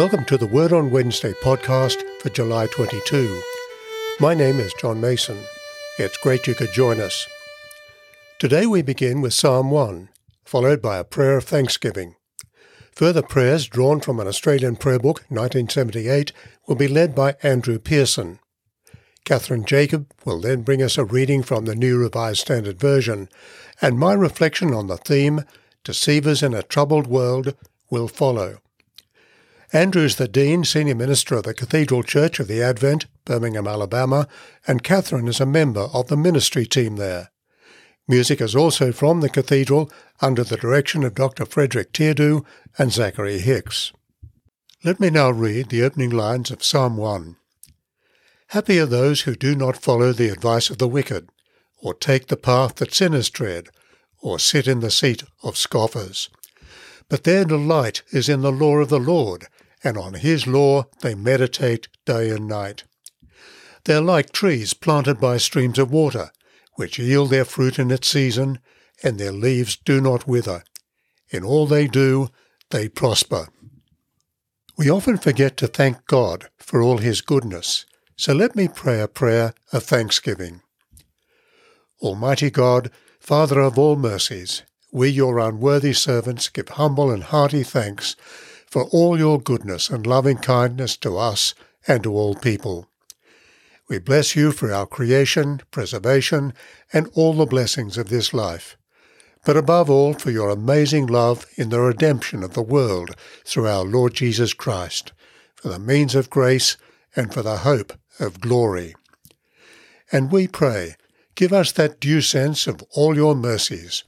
Welcome to the Word on Wednesday podcast for July 22. My name is John Mason. It's great you could join us. Today we begin with Psalm 1, followed by a prayer of thanksgiving. Further prayers drawn from an Australian prayer book, 1978, will be led by Andrew Pearson. Catherine Jacob will then bring us a reading from the New Revised Standard Version, and my reflection on the theme, Deceivers in a Troubled World, will follow. Andrew is the Dean, Senior Minister of the Cathedral Church of the Advent, Birmingham, Alabama, and Catherine is a member of the ministry team there. Music is also from the Cathedral under the direction of Dr. Frederick Teardo and Zachary Hicks. Let me now read the opening lines of Psalm 1. Happy are those who do not follow the advice of the wicked, or take the path that sinners tread, or sit in the seat of scoffers. But their delight is in the law of the Lord, and on his law they meditate day and night. They are like trees planted by streams of water, which yield their fruit in its season, and their leaves do not wither. In all they do, they prosper. We often forget to thank God for all his goodness. So let me pray a prayer of thanksgiving. Almighty God, Father of all mercies, we, your unworthy servants, give humble and hearty thanks for all your goodness and loving kindness to us and to all people. We bless you for our creation, preservation, and all the blessings of this life, but above all for your amazing love in the redemption of the world through our Lord Jesus Christ, for the means of grace and for the hope of glory. And we pray, give us that due sense of all your mercies,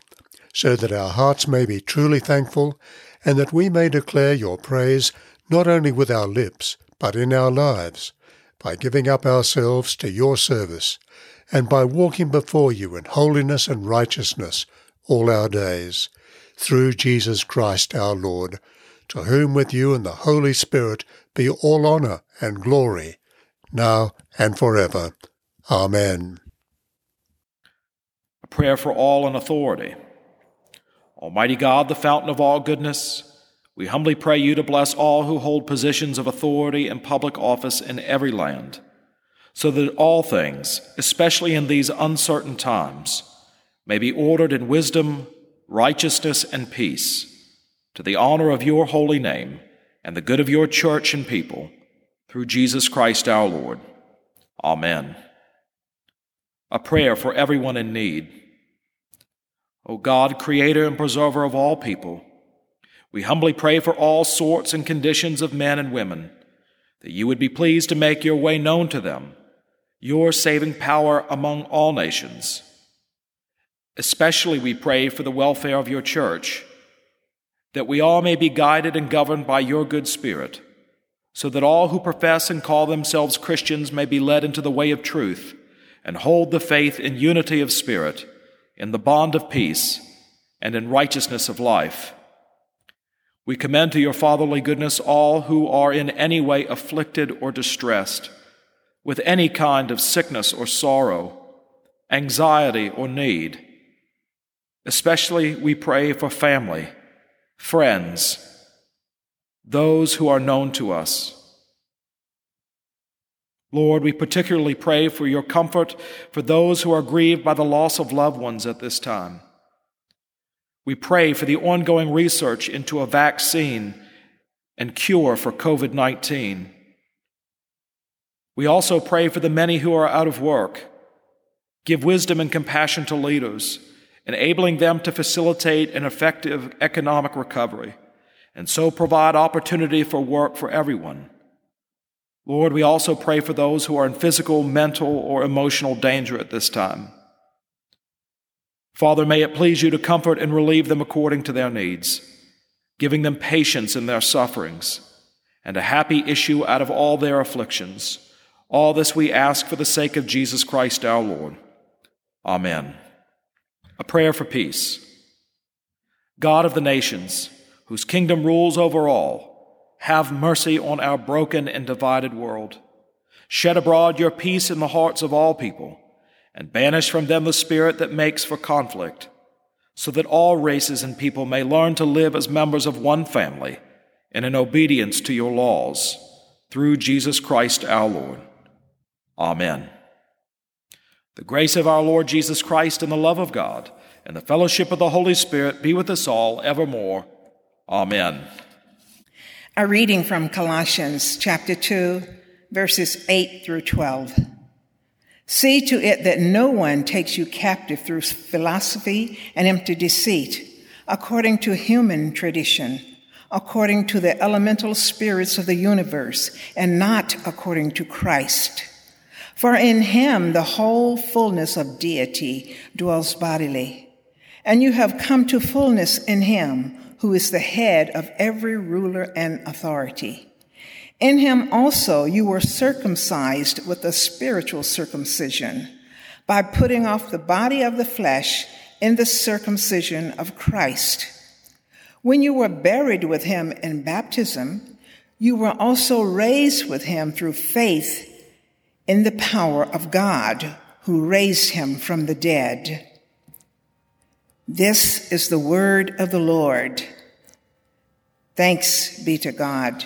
so that our hearts may be truly thankful, and that we may declare your praise not only with our lips, but in our lives, by giving up ourselves to your service, and by walking before you in holiness and righteousness all our days, through Jesus Christ our Lord, to whom with you and the Holy Spirit be all honour and glory, now and forever. Amen. A prayer for all in authority. Almighty God, the fountain of all goodness, we humbly pray you to bless all who hold positions of authority and public office in every land, so that all things, especially in these uncertain times, may be ordered in wisdom, righteousness, and peace, to the honor of your holy name and the good of your church and people through Jesus Christ our Lord. Amen. A prayer for everyone in need. O God, creator and preserver of all people, we humbly pray for all sorts and conditions of men and women, that you would be pleased to make your way known to them, your saving power among all nations. Especially we pray for the welfare of your church, that we all may be guided and governed by your good spirit so that all who profess and call themselves Christians may be led into the way of truth and hold the faith in unity of spirit, in the bond of peace, and in righteousness of life. We commend to your fatherly goodness all who are in any way afflicted or distressed, with any kind of sickness or sorrow, anxiety or need. Especially we pray for family, friends, those who are known to us. Lord, we particularly pray for your comfort for those who are grieved by the loss of loved ones at this time. We pray for the ongoing research into a vaccine and cure for COVID 19. We also pray for the many who are out of work. Give wisdom and compassion to leaders, enabling them to facilitate an effective economic recovery and so provide opportunity for work for everyone. Lord, we also pray for those who are in physical, mental, or emotional danger at this time. Father, may it please you to comfort and relieve them according to their needs, giving them patience in their sufferings and a happy issue out of all their afflictions. All this we ask for the sake of Jesus Christ our Lord. Amen. A prayer for peace. God of the nations, whose kingdom rules over all, have mercy on our broken and divided world. Shed abroad your peace in the hearts of all people, and banish from them the spirit that makes for conflict, so that all races and people may learn to live as members of one family and in obedience to your laws, through Jesus Christ our Lord. Amen. The grace of our Lord Jesus Christ and the love of God and the fellowship of the Holy Spirit be with us all evermore. Amen. A reading from Colossians chapter 2, verses 8 through 12. See to it that no one takes you captive through philosophy and empty deceit, according to human tradition, according to the elemental spirits of the universe, and not according to Christ. For in him the whole fullness of deity dwells bodily. And you have come to fullness in him who is the head of every ruler and authority. In him also you were circumcised with a spiritual circumcision by putting off the body of the flesh in the circumcision of Christ. When you were buried with him in baptism, you were also raised with him through faith in the power of God who raised him from the dead. This is the word of the Lord. Thanks be to God.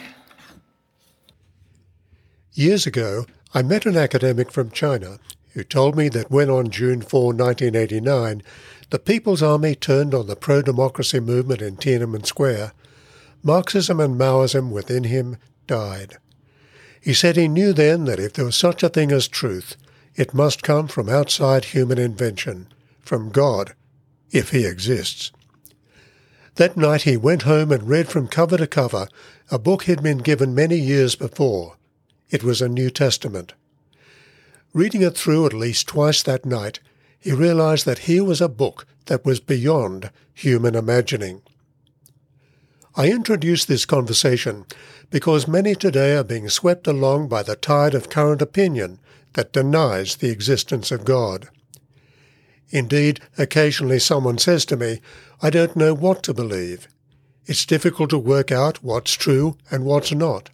Years ago, I met an academic from China who told me that when on June 4, 1989, the People's Army turned on the pro democracy movement in Tiananmen Square, Marxism and Maoism within him died. He said he knew then that if there was such a thing as truth, it must come from outside human invention, from God, if he exists. That night he went home and read from cover to cover a book he'd been given many years before. It was a New Testament. Reading it through at least twice that night, he realized that here was a book that was beyond human imagining. I introduce this conversation because many today are being swept along by the tide of current opinion that denies the existence of God. Indeed, occasionally someone says to me, I don't know what to believe. It's difficult to work out what's true and what's not.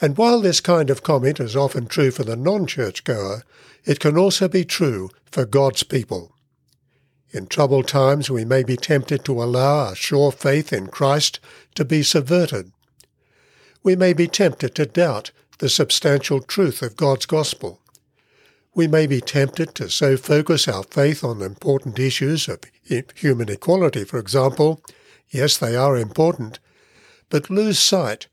And while this kind of comment is often true for the non-churchgoer, it can also be true for God's people. In troubled times we may be tempted to allow our sure faith in Christ to be subverted. We may be tempted to doubt the substantial truth of God's gospel. We may be tempted to so focus our faith on important issues of human equality, for example, yes, they are important, but lose sight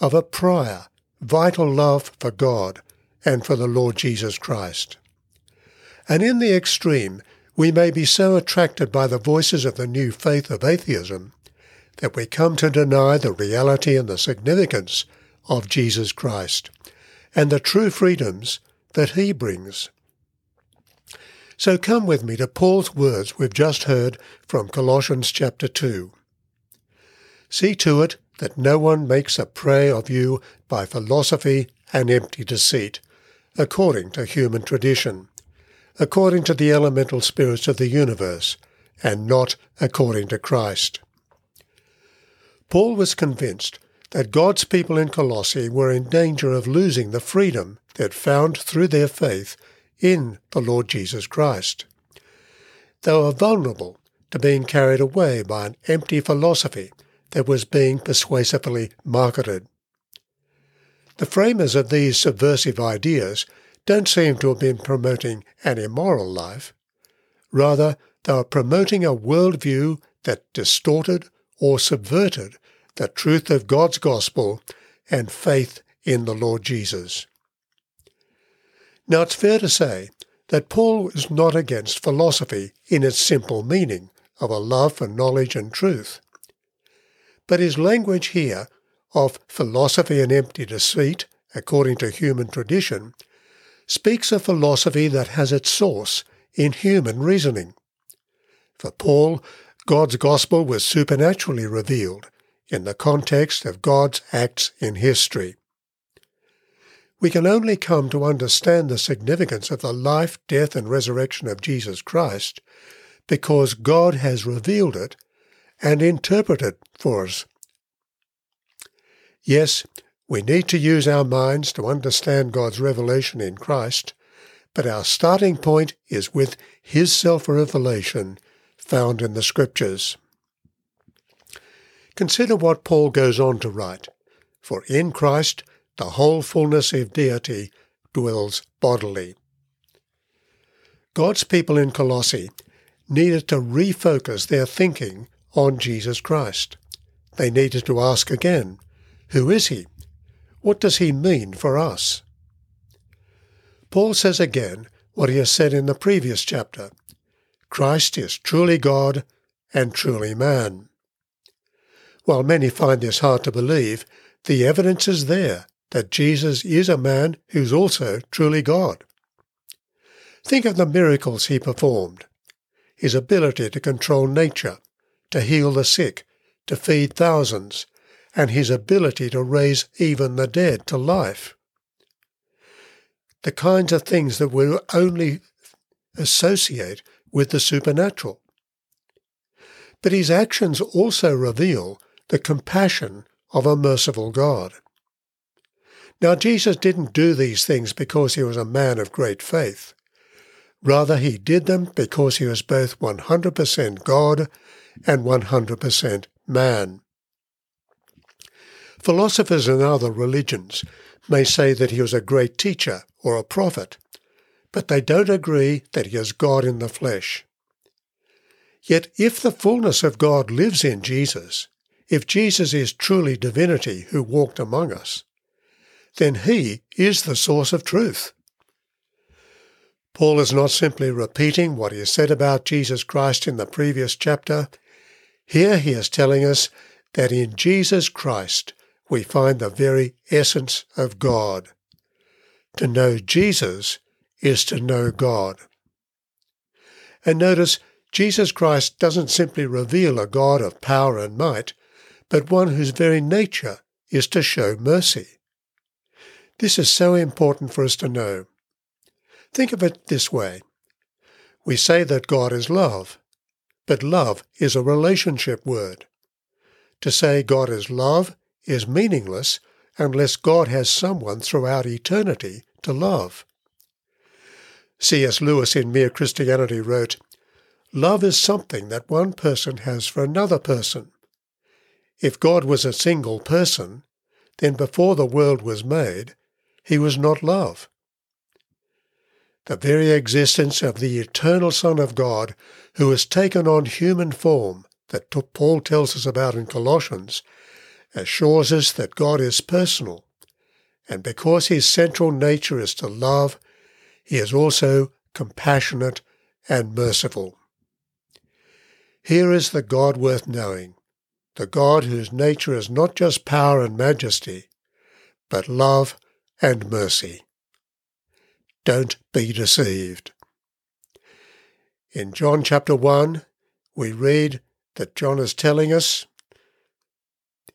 of a prior, vital love for God and for the Lord Jesus Christ. And in the extreme, we may be so attracted by the voices of the new faith of atheism that we come to deny the reality and the significance of Jesus Christ and the true freedoms that he brings. So come with me to Paul's words we've just heard from Colossians chapter 2. See to it that no one makes a prey of you by philosophy and empty deceit, according to human tradition, according to the elemental spirits of the universe, and not according to Christ. Paul was convinced that God's people in Colossae were in danger of losing the freedom they'd found through their faith in the Lord Jesus Christ. They were vulnerable to being carried away by an empty philosophy that was being persuasively marketed. The framers of these subversive ideas don't seem to have been promoting an immoral life. Rather, they were promoting a worldview that distorted or subverted the truth of God's gospel and faith in the Lord Jesus. Now it's fair to say that Paul is not against philosophy in its simple meaning of a love for knowledge and truth. But his language here of philosophy and empty deceit, according to human tradition, speaks of philosophy that has its source in human reasoning. For Paul, God's gospel was supernaturally revealed in the context of God's acts in history. We can only come to understand the significance of the life, death, and resurrection of Jesus Christ because God has revealed it and interpreted for us. Yes, we need to use our minds to understand God's revelation in Christ, but our starting point is with His self revelation found in the Scriptures. Consider what Paul goes on to write. For in Christ the whole fullness of deity dwells bodily. God's people in Colossae needed to refocus their thinking on Jesus Christ. They needed to ask again, Who is he? What does he mean for us? Paul says again what he has said in the previous chapter Christ is truly God and truly man. While many find this hard to believe, the evidence is there that Jesus is a man who's also truly God. Think of the miracles he performed his ability to control nature, to heal the sick, to feed thousands, and his ability to raise even the dead to life. The kinds of things that we only associate with the supernatural. But his actions also reveal the compassion of a merciful God. Now, Jesus didn't do these things because he was a man of great faith. Rather, he did them because he was both 100% God and 100% man. Philosophers in other religions may say that he was a great teacher or a prophet, but they don't agree that he is God in the flesh. Yet if the fullness of God lives in Jesus, if Jesus is truly divinity who walked among us, then he is the source of truth. Paul is not simply repeating what he said about Jesus Christ in the previous chapter. Here he is telling us that in Jesus Christ we find the very essence of God. To know Jesus is to know God. And notice, Jesus Christ doesn't simply reveal a God of power and might, but one whose very nature is to show mercy. This is so important for us to know. Think of it this way. We say that God is love, but love is a relationship word. To say God is love is meaningless unless God has someone throughout eternity to love. C.S. Lewis in Mere Christianity wrote, Love is something that one person has for another person. If God was a single person, then before the world was made, he was not love. The very existence of the eternal Son of God, who has taken on human form that Paul tells us about in Colossians, assures us that God is personal, and because his central nature is to love, he is also compassionate and merciful. Here is the God worth knowing, the God whose nature is not just power and majesty, but love and mercy. Don't be deceived. In John chapter 1, we read that John is telling us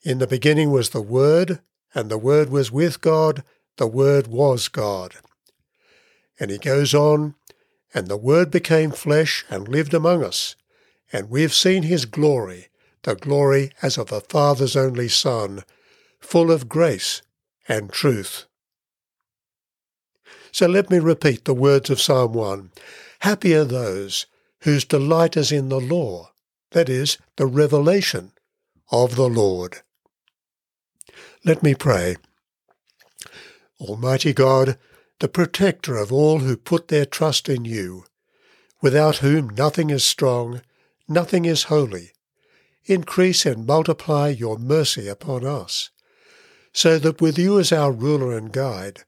In the beginning was the Word, and the Word was with God, the Word was God. And he goes on, and the Word became flesh and lived among us, and we have seen his glory, the glory as of the Father's only Son, full of grace and truth. So let me repeat the words of Psalm 1. Happy are those whose delight is in the law, that is, the revelation of the Lord. Let me pray. Almighty God, the protector of all who put their trust in you, without whom nothing is strong, nothing is holy, increase and multiply your mercy upon us, so that with you as our ruler and guide,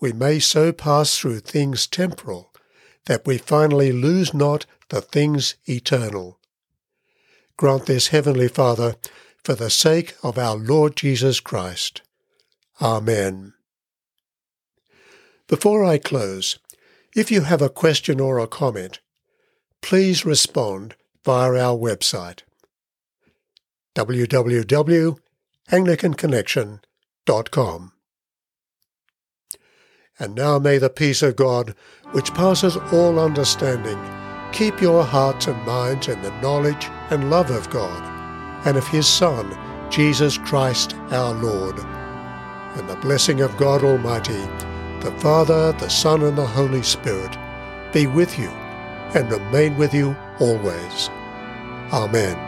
we may so pass through things temporal that we finally lose not the things eternal. Grant this, Heavenly Father, for the sake of our Lord Jesus Christ. Amen. Before I close, if you have a question or a comment, please respond via our website www.anglicanconnection.com. And now may the peace of God, which passes all understanding, keep your hearts and minds in the knowledge and love of God, and of His Son, Jesus Christ our Lord. And the blessing of God Almighty, the Father, the Son, and the Holy Spirit, be with you and remain with you always. Amen.